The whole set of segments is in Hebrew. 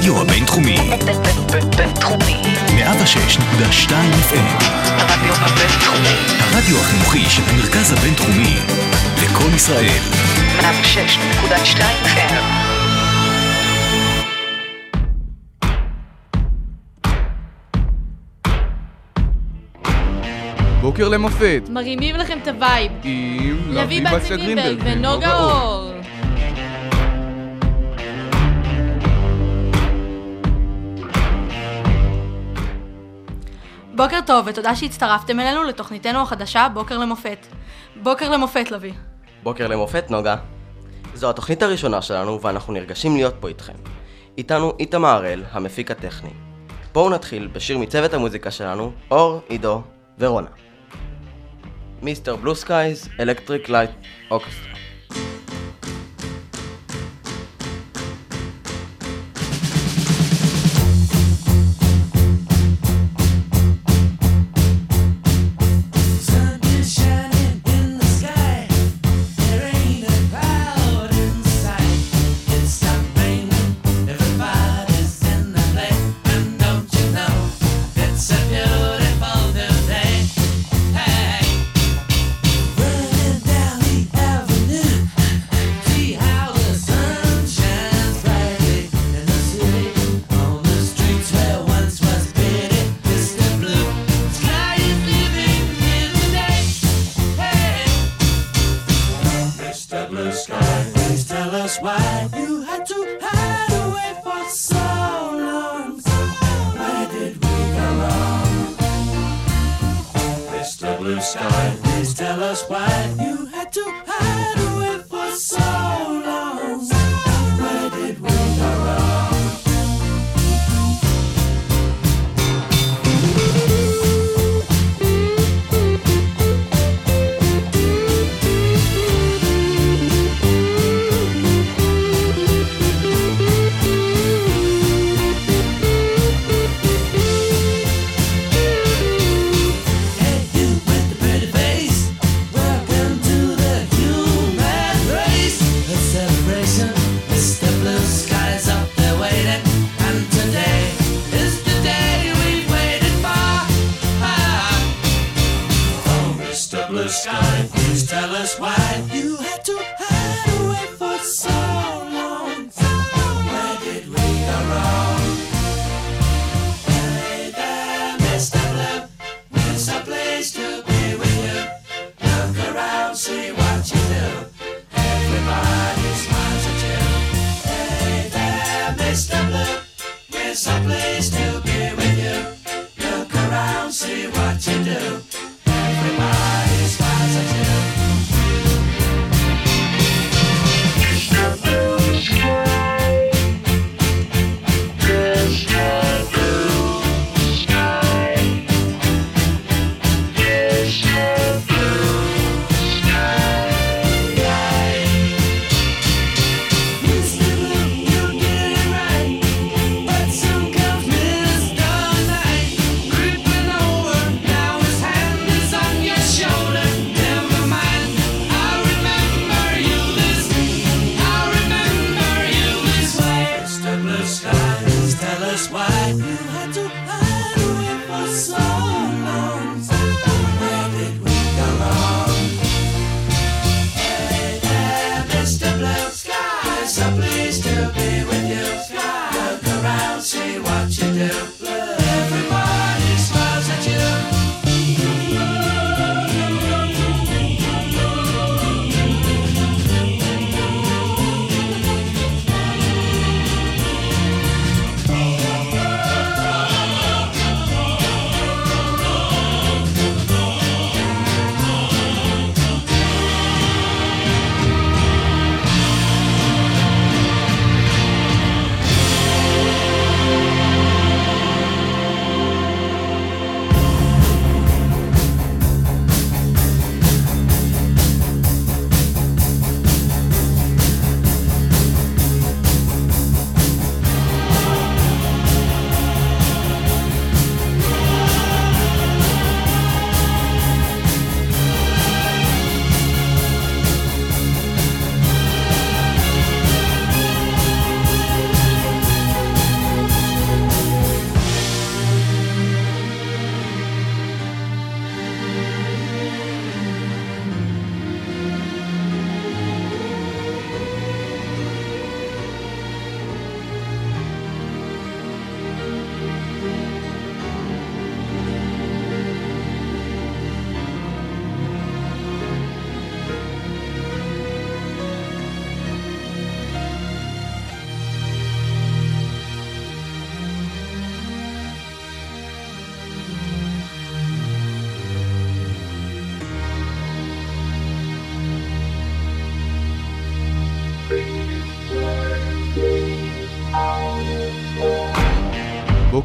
הרדיו הבינתחומי. בינתחומי. 106.2 FM. הרדיו הבינתחומי. הרדיו החינוכי של המרכז הבינתחומי. לקום ישראל. 106.2 FM. בוקר למופת, מרימים לכם את ה vibe. עם לביא בצק גרינברג ונוגה אור. בוקר טוב ותודה שהצטרפתם אלינו לתוכניתנו החדשה בוקר למופת. בוקר למופת לוי. בוקר למופת, נוגה. זו התוכנית הראשונה שלנו ואנחנו נרגשים להיות פה איתכם. איתנו איתמר הראל, המפיק הטכני. בואו נתחיל בשיר מצוות המוזיקה שלנו, אור, עידו ורונה. מיסטר בלו סקייז, אלקטריק לייט אוקסטרה.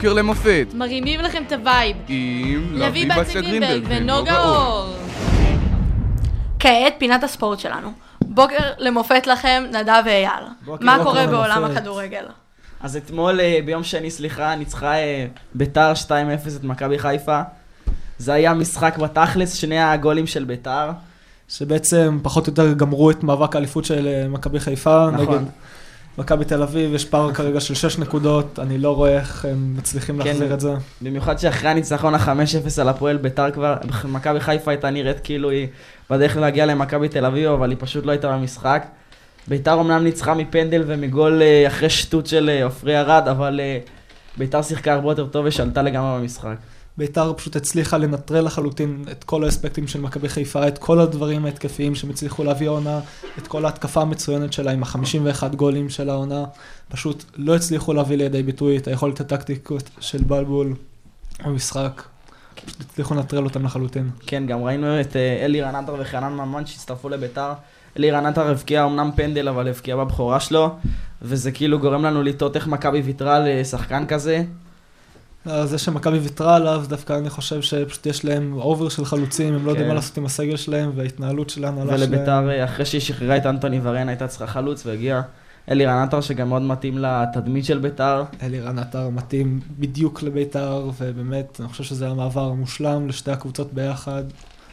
בוקר למופת, מרימים לכם את ה vibe. עם לביא בצק גרינברג ונוגה אור. כעת פינת הספורט שלנו. בוקר למופת לכם, נדב ואייל. מה קורה. בעולם הכדורגל? אז אתמול, אה, ביום שני, סליחה, ניצחה אה, ביתר 2-0 את מכבי חיפה. זה היה משחק בתכלס, שני הגולים של ביתר. שבעצם פחות או יותר גמרו את מאבק האליפות של אה, מכבי חיפה נכון. נגד מכבי תל אביב, יש פער כרגע של 6 נקודות, אני לא רואה איך הם מצליחים כן. להחזיר את זה. במיוחד שאחרי הניצחון ה-5-0 על הפועל ביתר כבר, מכבי חיפה הייתה נראית כאילו היא בדרך להגיע למכבי תל אביב, אבל היא פשוט לא הייתה במשחק. ביתר אמנם ניצחה מפנדל ומגול אה, אחרי שטות של אה, עופרי ארד, אבל אה, ביתר שיחקה הרבה יותר טוב ושלטה לגמרי במשחק. ביתר פשוט הצליחה לנטרל לחלוטין את כל האספקטים של מכבי חיפה, את כל הדברים ההתקפיים שהם הצליחו להביא העונה, את כל ההתקפה המצוינת שלה עם ה-51 גולים של העונה, פשוט לא הצליחו להביא לידי ביטוי את היכולת הטקטיקות של בלבול במשחק. פשוט הצליחו לנטרל אותם לחלוטין. כן, גם ראינו את אה, אלירן עטר וחנן ממן שהצטרפו לביתר. אלירן עטר הבקיע אמנם פנדל, אבל הבקיע בבכורה שלו, וזה כאילו גורם לנו לתהות איך מכבי ויתרה לשחקן כזה. זה שמכבי ויתרה עליו, דווקא אני חושב שפשוט יש להם over של חלוצים, הם לא יודעים כן. מה לעשות עם הסגל שלהם, וההתנהלות של ההנהלה שלהם. ולביתר, אה, אחרי שהיא שחררה את אנתוני וארן, הייתה צריכה חלוץ, והגיע אלירן עטר, שגם מאוד מתאים לתדמית של ביתר. אלירן עטר מתאים בדיוק לביתר, ובאמת, אני חושב שזה המעבר המושלם לשתי הקבוצות ביחד,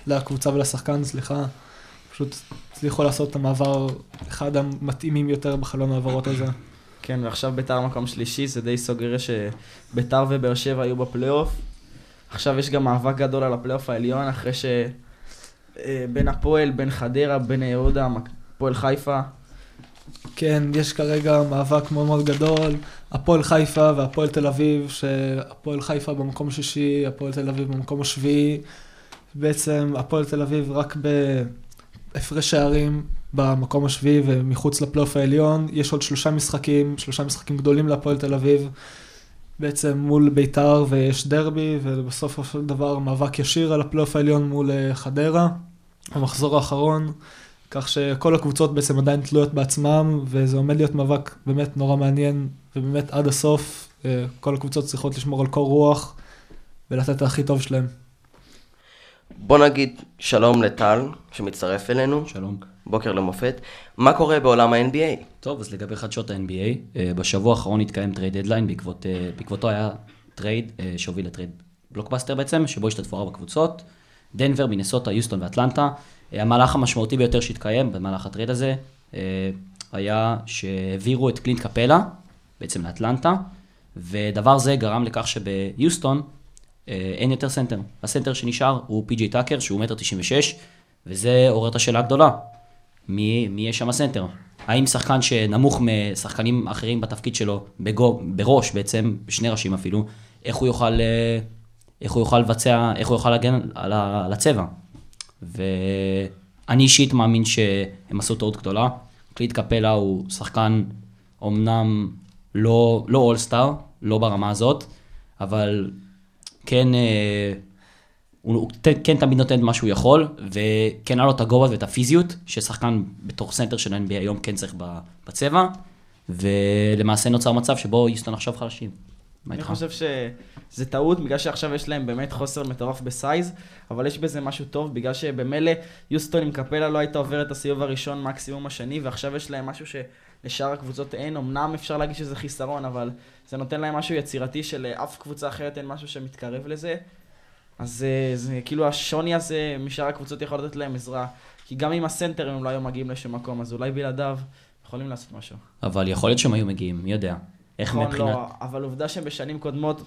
לקבוצה ולשחקן, סליחה. פשוט הצליחו לעשות את המעבר אחד המתאימים יותר בחלון העברות הזה. כן, ועכשיו ביתר מקום שלישי, זה די סוגר שביתר ובאר שבע היו בפלייאוף. עכשיו יש גם מאבק גדול על הפלייאוף העליון, אחרי ש... אה, הפועל, בין חדרה, בין יהודה, הפועל חיפה. כן, יש כרגע מאבק מאוד מאוד גדול, הפועל חיפה והפועל תל אביב, שהפועל חיפה במקום השישי, הפועל תל אביב במקום השביעי. בעצם הפועל תל אביב רק בהפרש שערים במקום השביעי ומחוץ לפלייאוף העליון. יש עוד שלושה משחקים, שלושה משחקים גדולים להפועל תל אביב. בעצם מול ביתר ויש דרבי, ובסופו של דבר מאבק ישיר על הפלייאוף העליון מול אה, חדרה, המחזור האחרון. כך שכל הקבוצות בעצם עדיין תלויות בעצמם, וזה עומד להיות מאבק באמת נורא מעניין, ובאמת עד הסוף אה, כל הקבוצות צריכות לשמור על קור רוח ולתת את הכי טוב שלהם. בוא נגיד שלום לטל, שמצטרף אלינו. שלום. בוקר למופת. מה קורה בעולם ה-NBA? טוב, אז לגבי חדשות ה-NBA, אה, בשבוע האחרון התקיים trade deadline, בעקבות, אה, בעקבותו היה trade אה, שהוביל ל trade בלוקבאסטר בעצם, שבו השתתפו ארבע קבוצות, דנבר, מינסוטה, יוסטון ואטלנטה. המהלך המשמעותי ביותר שהתקיים במהלך ה trade הזה, היה שהעבירו את קלינט קפלה, בעצם לאטלנטה, ודבר זה גרם לכך שביוסטון אין יותר סנטר. הסנטר שנשאר הוא פי.ג'יי טאקר, שהוא מטר תשעים ושש, וזה עורר את השאלה הגדולה. מי, מי יהיה שם הסנטר? האם שחקן שנמוך משחקנים אחרים בתפקיד שלו, בגו, בראש בעצם, בשני ראשים אפילו, איך הוא יוכל, אה, איך הוא יוכל לבצע, איך הוא יוכל להגן על, על הצבע? ואני אישית מאמין שהם עשו טעות גדולה. קלינט קפלה הוא שחקן אומנם לא, לא all-star, לא ברמה הזאת, אבל כן, אה, הוא, הוא כן תמיד נותן מה שהוא יכול, וכן היה לו את הגובה ואת הפיזיות, ששחקן בתור סנטר של NBA היום כן צריך בצבע, ולמעשה נוצר מצב שבו יוסטון עכשיו חלשים. מה אני איתך? חושב שזה טעות, בגלל שעכשיו יש להם באמת חוסר מטורף בסייז, אבל יש בזה משהו טוב, בגלל שבמילא יוסטון עם קפלה לא הייתה עוברת את הסיבוב הראשון, מקסימום השני, ועכשיו יש להם משהו שלשאר הקבוצות אין, אמנם אפשר להגיד שזה חיסרון, אבל זה נותן להם משהו יצירתי שלאף קבוצה אחרת אין משהו שמתקרב לזה. אז זה, זה כאילו השוני הזה משאר הקבוצות יכול לתת להם עזרה. כי גם עם הסנטר הם לא היו מגיעים לשום מקום, אז אולי בלעדיו יכולים לעשות משהו. אבל יכול להיות שהם היו מגיעים, מי יודע. איך נכון, מבחינת... לא, אבל עובדה שבשנים קודמות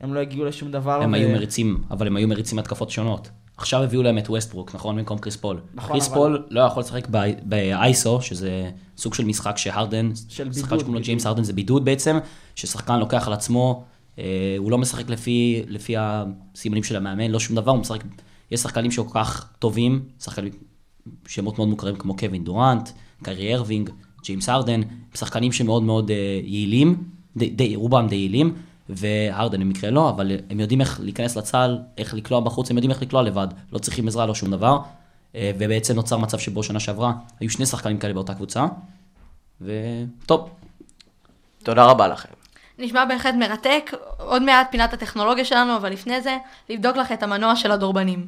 הם לא הגיעו לשום דבר. הם ו- היו מריצים, אבל הם היו מריצים התקפות שונות. עכשיו הביאו להם את ווסטברוק, נכון? במקום קריס פול. נכון, קריס אבל- פול לא יכול לשחק ב- באייסו, שזה סוג של משחק שהרדן, של שחקן בידוד, שקוראים לו. ג'יימס הרדן זה בידוד בעצם, ששחקן לוקח על עצמו, אה, הוא לא משחק לפי, לפי הסימנים של המאמן, לא שום דבר, הוא משחק, יש שחקנים שכל כך טובים, שחקנים, שמות מאוד מוכרים כמו קווין דורנט, קיירי ארווינג, ג'יימס הרדן, שחקנים שמאוד מאוד אה, יעילים, די, די, רובם די יעילים, והרדן במקרה לא, אבל הם יודעים איך להיכנס לצה"ל, איך לקלוע בחוץ, הם יודעים איך לקלוע לבד, לא צריכים עזרה, לא שום דבר. אה, ובעצם נוצר מצב שבו שנה שעברה היו שני שחקנים כאלה באותה קבוצה, וטוב, תודה רבה לכם. נשמע בהחלט מרתק, עוד מעט פינת הטכנולוגיה שלנו, אבל לפני זה, לבדוק לך את המנוע של הדורבנים.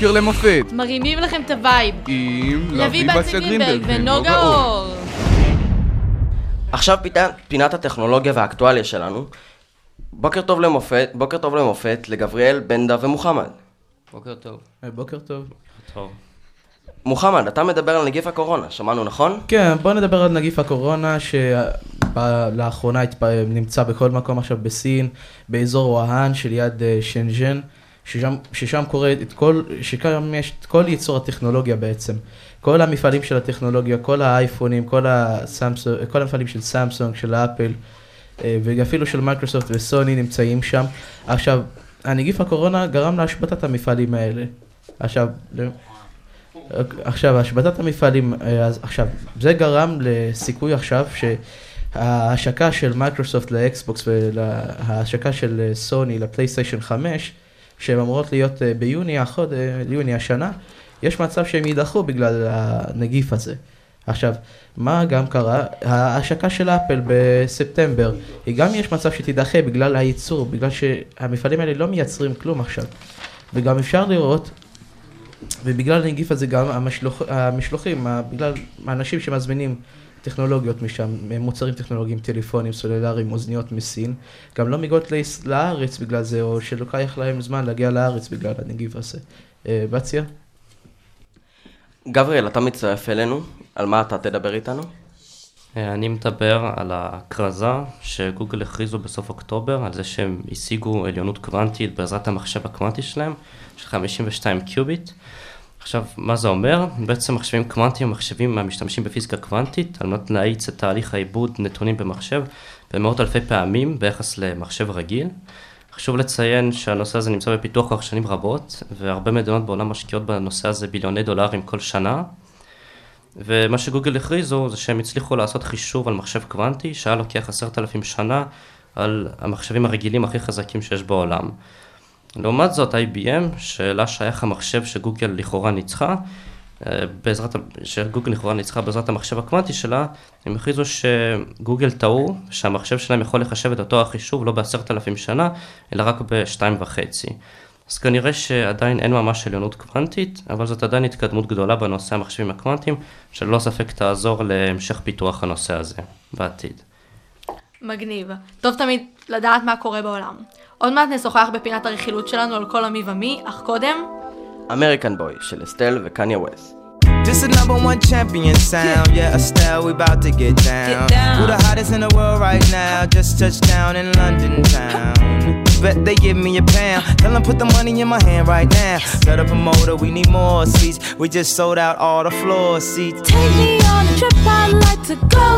בוקר למופת מרימים לכם את ה vibe. עם לביא גרינברג ונוגה אור. עכשיו פינת, פינת הטכנולוגיה והאקטואליה שלנו. בוקר טוב למופת, בוקר טוב למופת לגבריאל, בנדה ומוחמד. בוקר טוב. בוקר טוב. טוב. מוחמד, אתה מדבר על נגיף הקורונה, שמענו נכון? כן, בוא נדבר על נגיף הקורונה שלאחרונה נמצא בכל מקום עכשיו בסין, באזור ווהאן שליד אה, שנז'ן, ששם, ששם קורה את כל, ששם יש את כל ייצור הטכנולוגיה בעצם. כל המפעלים של הטכנולוגיה, כל האייפונים, כל, הסמסונג, כל המפעלים של סמסונג, של אפל, אה, ואפילו של מייקרוסופט וסוני נמצאים שם. עכשיו, הנגיף הקורונה גרם להשבתת המפעלים האלה. עכשיו, עכשיו, השבתת המפעלים, אה, אז עכשיו, זה גרם לסיכוי עכשיו שההשקה של מייקרוסופט לאקסבוקס וההשקה של אה, סוני לפלייסטיישן 5, שהן אמורות להיות אה, ביוני החוד, יוני השנה, יש מצב שהם יידחו בגלל הנגיף הזה. עכשיו, מה גם קרה? ההשקה של אפל בספטמבר, היא גם יש מצב שתידחה בגלל הייצור, בגלל שהמפעלים האלה לא מייצרים כלום עכשיו. וגם אפשר לראות ובגלל הנגיף הזה גם המשלוח, המשלוחים, בגלל האנשים שמזמינים טכנולוגיות משם, מוצרים טכנולוגיים, טלפונים, סלולריים, אוזניות מסין, גם לא מגיעות לארץ בגלל זה, או שלוקח להם זמן להגיע לארץ בגלל הנגיף הזה. אה, בציה? גבריאל, אתה מצטרף אלינו, על מה אתה תדבר איתנו? אה, אני מדבר על הכרזה שגוגל הכריזו בסוף אוקטובר, על זה שהם השיגו עליונות קוונטית בעזרת המחשב הקוונטי שלהם, של 52 קיוביט. עכשיו, מה זה אומר? בעצם מחשבים קוונטיים הם מחשבים המשתמשים בפיזיקה קוונטית, על מנת להאיץ את תהליך העיבוד נתונים במחשב במאות אלפי פעמים ביחס למחשב רגיל. חשוב לציין שהנושא הזה נמצא בפיתוח כבר שנים רבות, והרבה מדינות בעולם משקיעות בנושא הזה ביליוני דולרים כל שנה. ומה שגוגל הכריזו זה שהם הצליחו לעשות חישוב על מחשב קוונטי שהיה לוקח עשרת אלפים שנה על המחשבים הרגילים הכי חזקים שיש בעולם. לעומת זאת IBM, שאלה שייך המחשב שגוגל לכאורה ניצחה, אה, בעזרת, שגוגל לכאורה ניצחה בעזרת המחשב הקוונטי שלה, הם הכריזו שגוגל טעו, שהמחשב שלהם יכול לחשב את אותו החישוב לא בעשרת אלפים שנה, אלא רק בשתיים וחצי. אז כנראה שעדיין אין ממש עליונות קוונטית, אבל זאת עדיין התקדמות גדולה בנושא המחשבים הקוונטיים, שללא ספק תעזור להמשך פיתוח הנושא הזה בעתיד. מגניב. טוב תמיד לדעת מה קורה בעולם. עוד מעט נשוחח בפינת הרכילות שלנו על כל המי ומי, אך קודם... אמריקן בוי של אסטל וקניה ווסט. This is number one champion sound. Yeah, Estelle, we about to get down. Who the hottest in the world right now? Just touched down in London town. Bet they give me a pound. Tell them put the money in my hand right now. Set up a motor, we need more seats. We just sold out all the floor seats. Take me on a trip, I'd like to go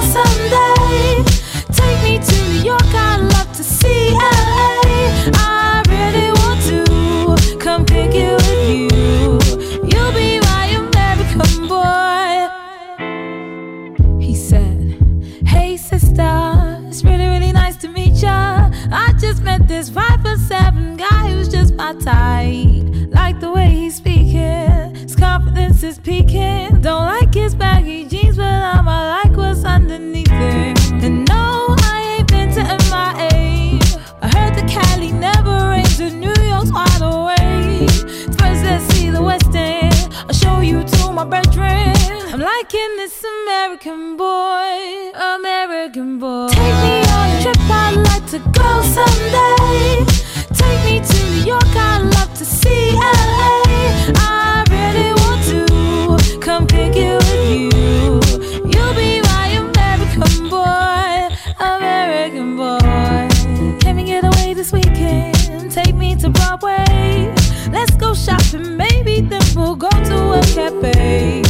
this weekend? Take me to Broadway. Let's go shopping, maybe then we'll go to a cafe.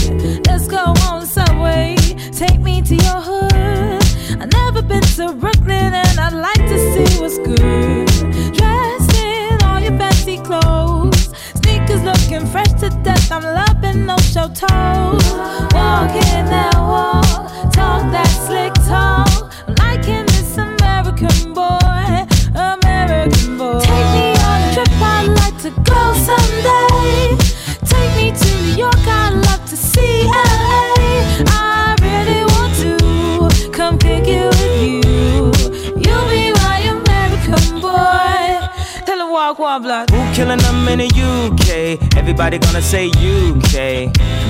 Let's go on subway. Take me to your hood. I've never been to Brooklyn and I'd like to see what's good. Dressed in all your fancy clothes. Sneakers looking fresh to death. I'm loving no show toes. Walking that walk, talk that slick someday. Take me to New York, I'd love to see LA. I really want to come pick it with you. You'll be my American boy. Tell walk one block. Who killing them in the UK. Everybody gonna say UK.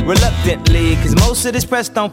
Reluctantly, cause most of this press don't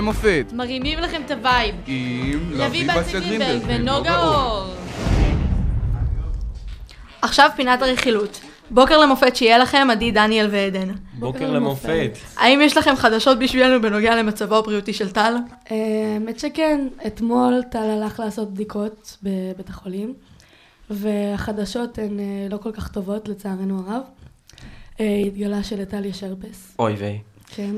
למופת, מרימים לכם את ה vibe. עם לביא גרינברג גרינברג ונוגה אור. עכשיו פינת הרכילות. בוקר למופת שיהיה לכם, עדי, דניאל ועדן. בוקר למופת. האם יש לכם חדשות בשבילנו בנוגע למצבו הבריאותי של טל? אה, האמת שכן, אתמול טל הלך לעשות בדיקות בבית החולים, והחדשות הן אה, לא כל כך טובות לצערנו הרב. אה, התגלה שלטל יש הרפס, אוי ויי. כן.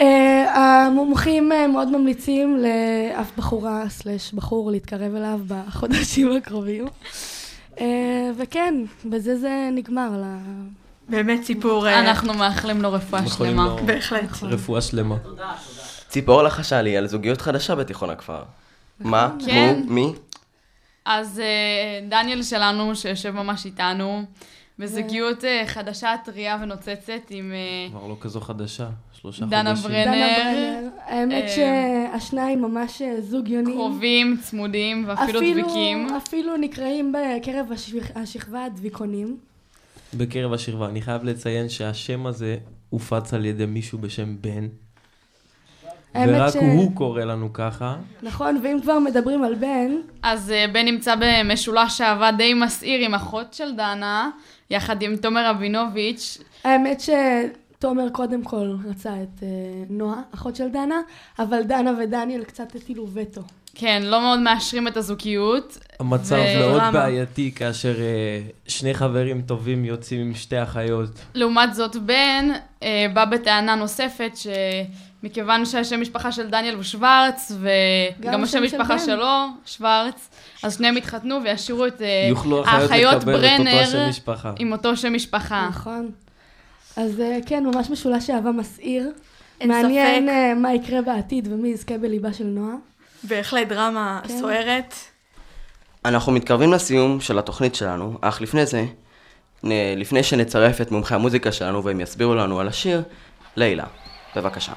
אה, המומחים אה, מאוד ממליצים לאף בחורה סלש בחור להתקרב אליו בחודשים הקרובים. אה, וכן, בזה זה נגמר. באמת סיפור... אנחנו מאחלים לו רפואה שלמה. בהחלט. רפואה שלמה. ציפור לחשה לי על זוגיות חדשה בתיכון הכפר. מה? כן. מו? מי? אז דניאל שלנו, שיושב ממש איתנו, בזוגיות אה, חדשה, טריה ונוצצת עם אה, כבר לא כזו חדשה, שלושה דנה חודשים. ברנר. דנה ברנר. האמת אה, שהשניים ממש אה, זוג יונים. קרובים, צמודים ואפילו דביקים. אפילו נקראים בקרב השכ- השכבה הדביקונים. בקרב השכבה. אני חייב לציין שהשם הזה הופץ על ידי מישהו בשם בן. ורק ש- הוא קורא לנו ככה. נכון, ואם כבר מדברים על בן, אז אה, בן נמצא במשולש אהבה די מסעיר עם אחות של דנה, יחד עם תומר רבינוביץ'. האמת שתומר קודם כל רצה את אה, נועה, אחות של דנה, אבל דנה ודניאל קצת הטילו וטו. כן, לא מאוד מאשרים את הזוגיות. המצב ו- מאוד למה? בעייתי כאשר אה, שני חברים טובים יוצאים עם שתי אחיות. לעומת זאת, בן אה, בא בטענה נוספת שמכיוון שהשם משפחה של דניאל הוא שוורץ, וגם גם השם של משפחה בן. שלו שוורץ, אז שניהם התחתנו וישאירו את אה, האחיות אותו ברנר משפחה. עם אותו שם משפחה. נכון. אז אה, כן, ממש משולש אהבה מסעיר. אין מעניין ספק. אה, מה יקרה בעתיד ומי יזכה בליבה של נועה. בהחלט דרמה כן. סוערת. אנחנו מתקרבים לסיום של התוכנית שלנו, אך לפני זה, נ- לפני שנצרף את מומחי המוזיקה שלנו והם יסבירו לנו על השיר, לילה, בבקשה.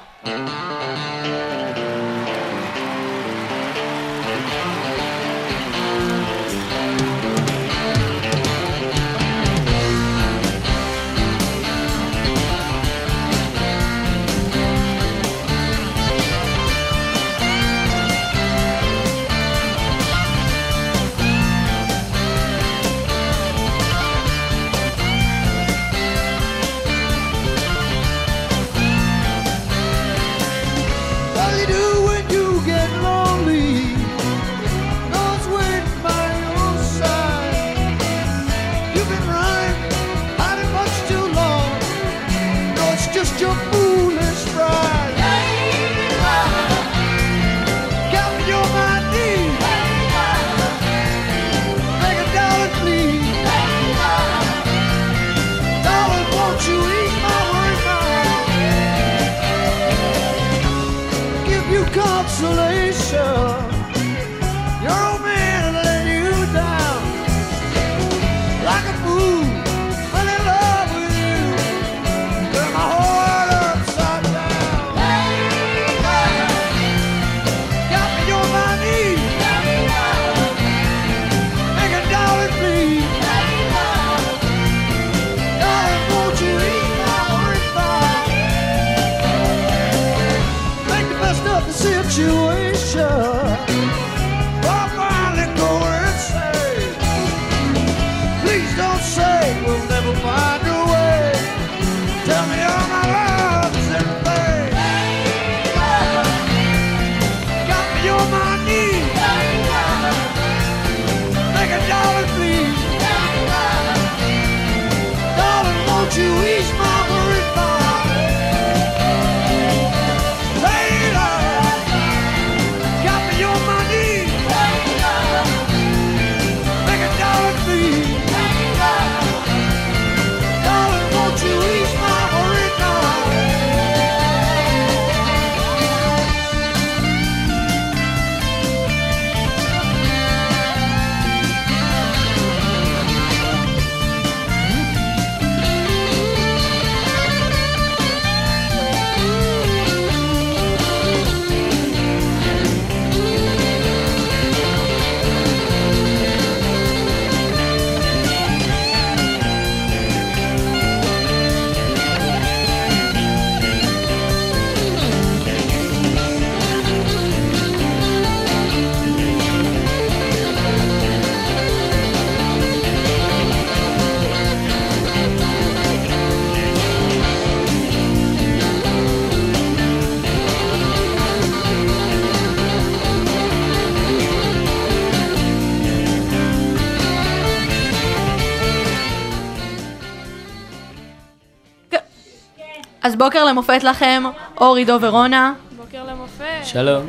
בוקר למופת לכם, אור, עידו ורונה. בוקר למופת. שלום.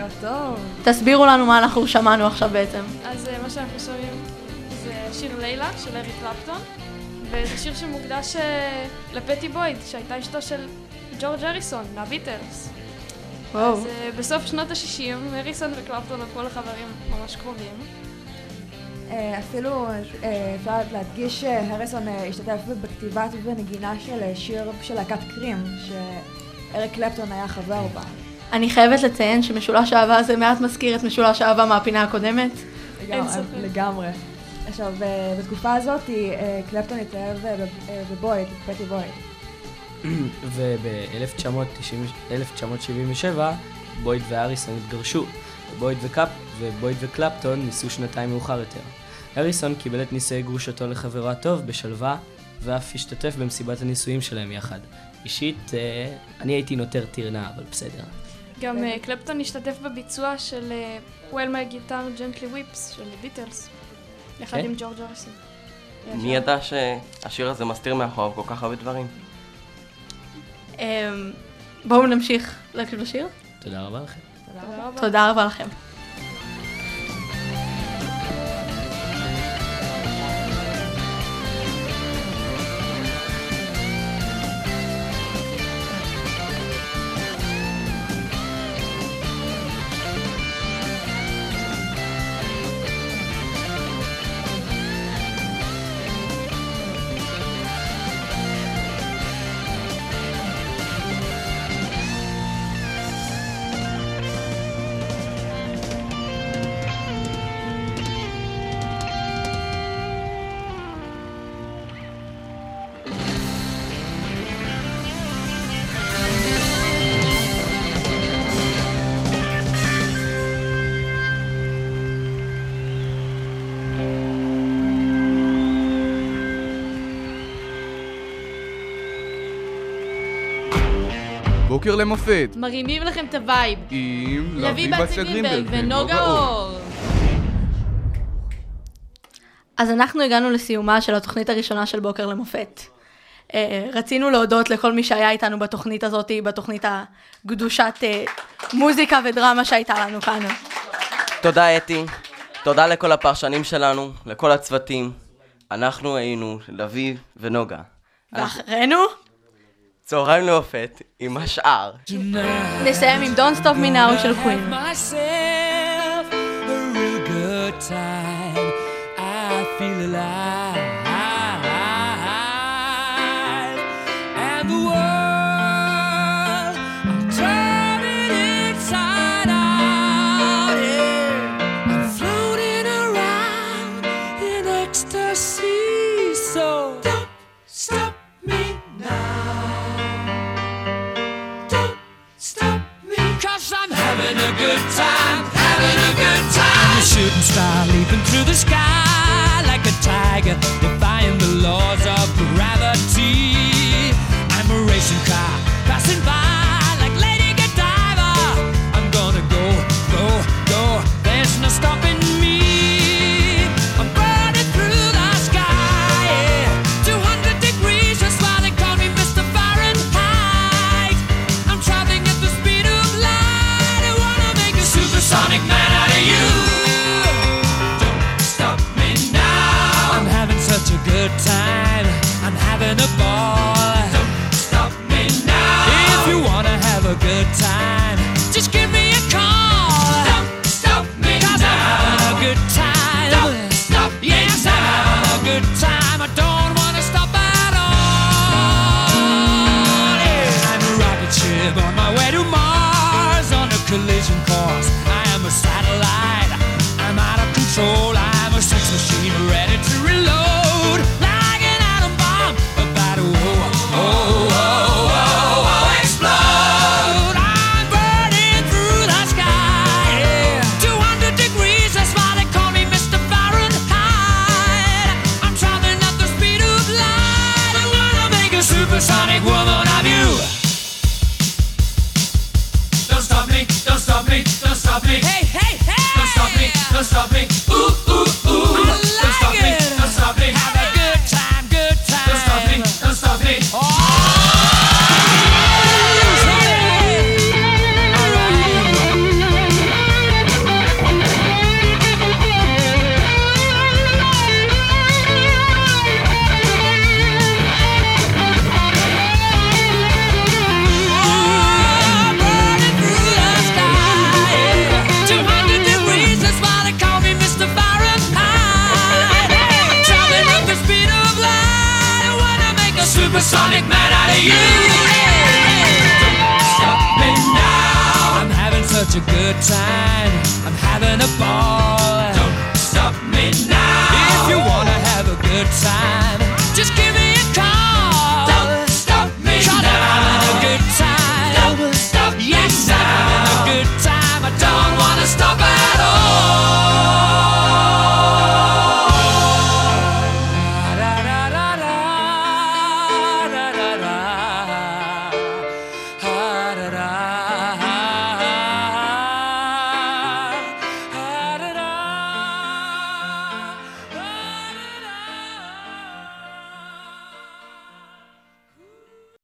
תסבירו לנו מה אנחנו שמענו עכשיו בעצם. אז אה, מה שאנחנו שומעים זה שיר לילה של אריק קלפטון, וזה שיר שמוקדש אה, לפטי בויד, שהייתה אשתו של ג'ורג' אריסון, מהביטלס. וואו. אז אה, בסוף שנות ה-60, אריסון וקלפטון הפכו לחברים ממש קרובים. אה, אפילו אה, אפשר להדגיש שהריסון אה, השתתף בכתיבת ובנגינה של שיר של להקת קרים, שאריק קלפטון היה חבר בה. אני חייבת לציין שמשולש האהבה הזה מעט מזכיר את משולש האהבה מהפינה הקודמת. לגמרי, לגמרי. עכשיו, בתקופה הזאת קלפטון התאהב אה, בב- אה, בבויד, פטי בויד. וב-1977 בויד ואריסון התגרשו. ובויד וקלפטון ניסו שנתיים מאוחר יותר. אריסון קיבל את נישואי גרושתו לחברו הטוב בשלווה, ואף השתתף במסיבת הנישואים שלהם יחד. אישית, אה, אני הייתי נותר טירנה, אבל בסדר. גם אה, קלפטון השתתף בביצוע של אה, Well My Guitar Gently Whips של ביטלס, יחד כן? עם ג'ורג' אריסון. מי ידע שהשיר הזה מסתיר מאחוריו כל כך הרבה דברים? אמ, בואו נמשיך להקשיב לשיר. תודה רבה לכם. תודה רבה לכם. בוקר למופת. מרימים לכם את ה vibe. עם לוי בציה גרינברג ונוגה אור. אז אנחנו הגענו לסיומה של התוכנית הראשונה של בוקר למופת. אה, רצינו להודות לכל מי שהיה איתנו בתוכנית הזאת, בתוכנית הקדושת אה, מוזיקה ודרמה שהייתה לנו כאן. תודה אתי, תודה לכל הפרשנים שלנו, לכל הצוותים. אנחנו היינו לביא ונוגה. ואחרינו צהריים למופת עם השאר. נסיים עם Don't Stop Me Now של קווין. myself a real good time. I feel alive. And the world,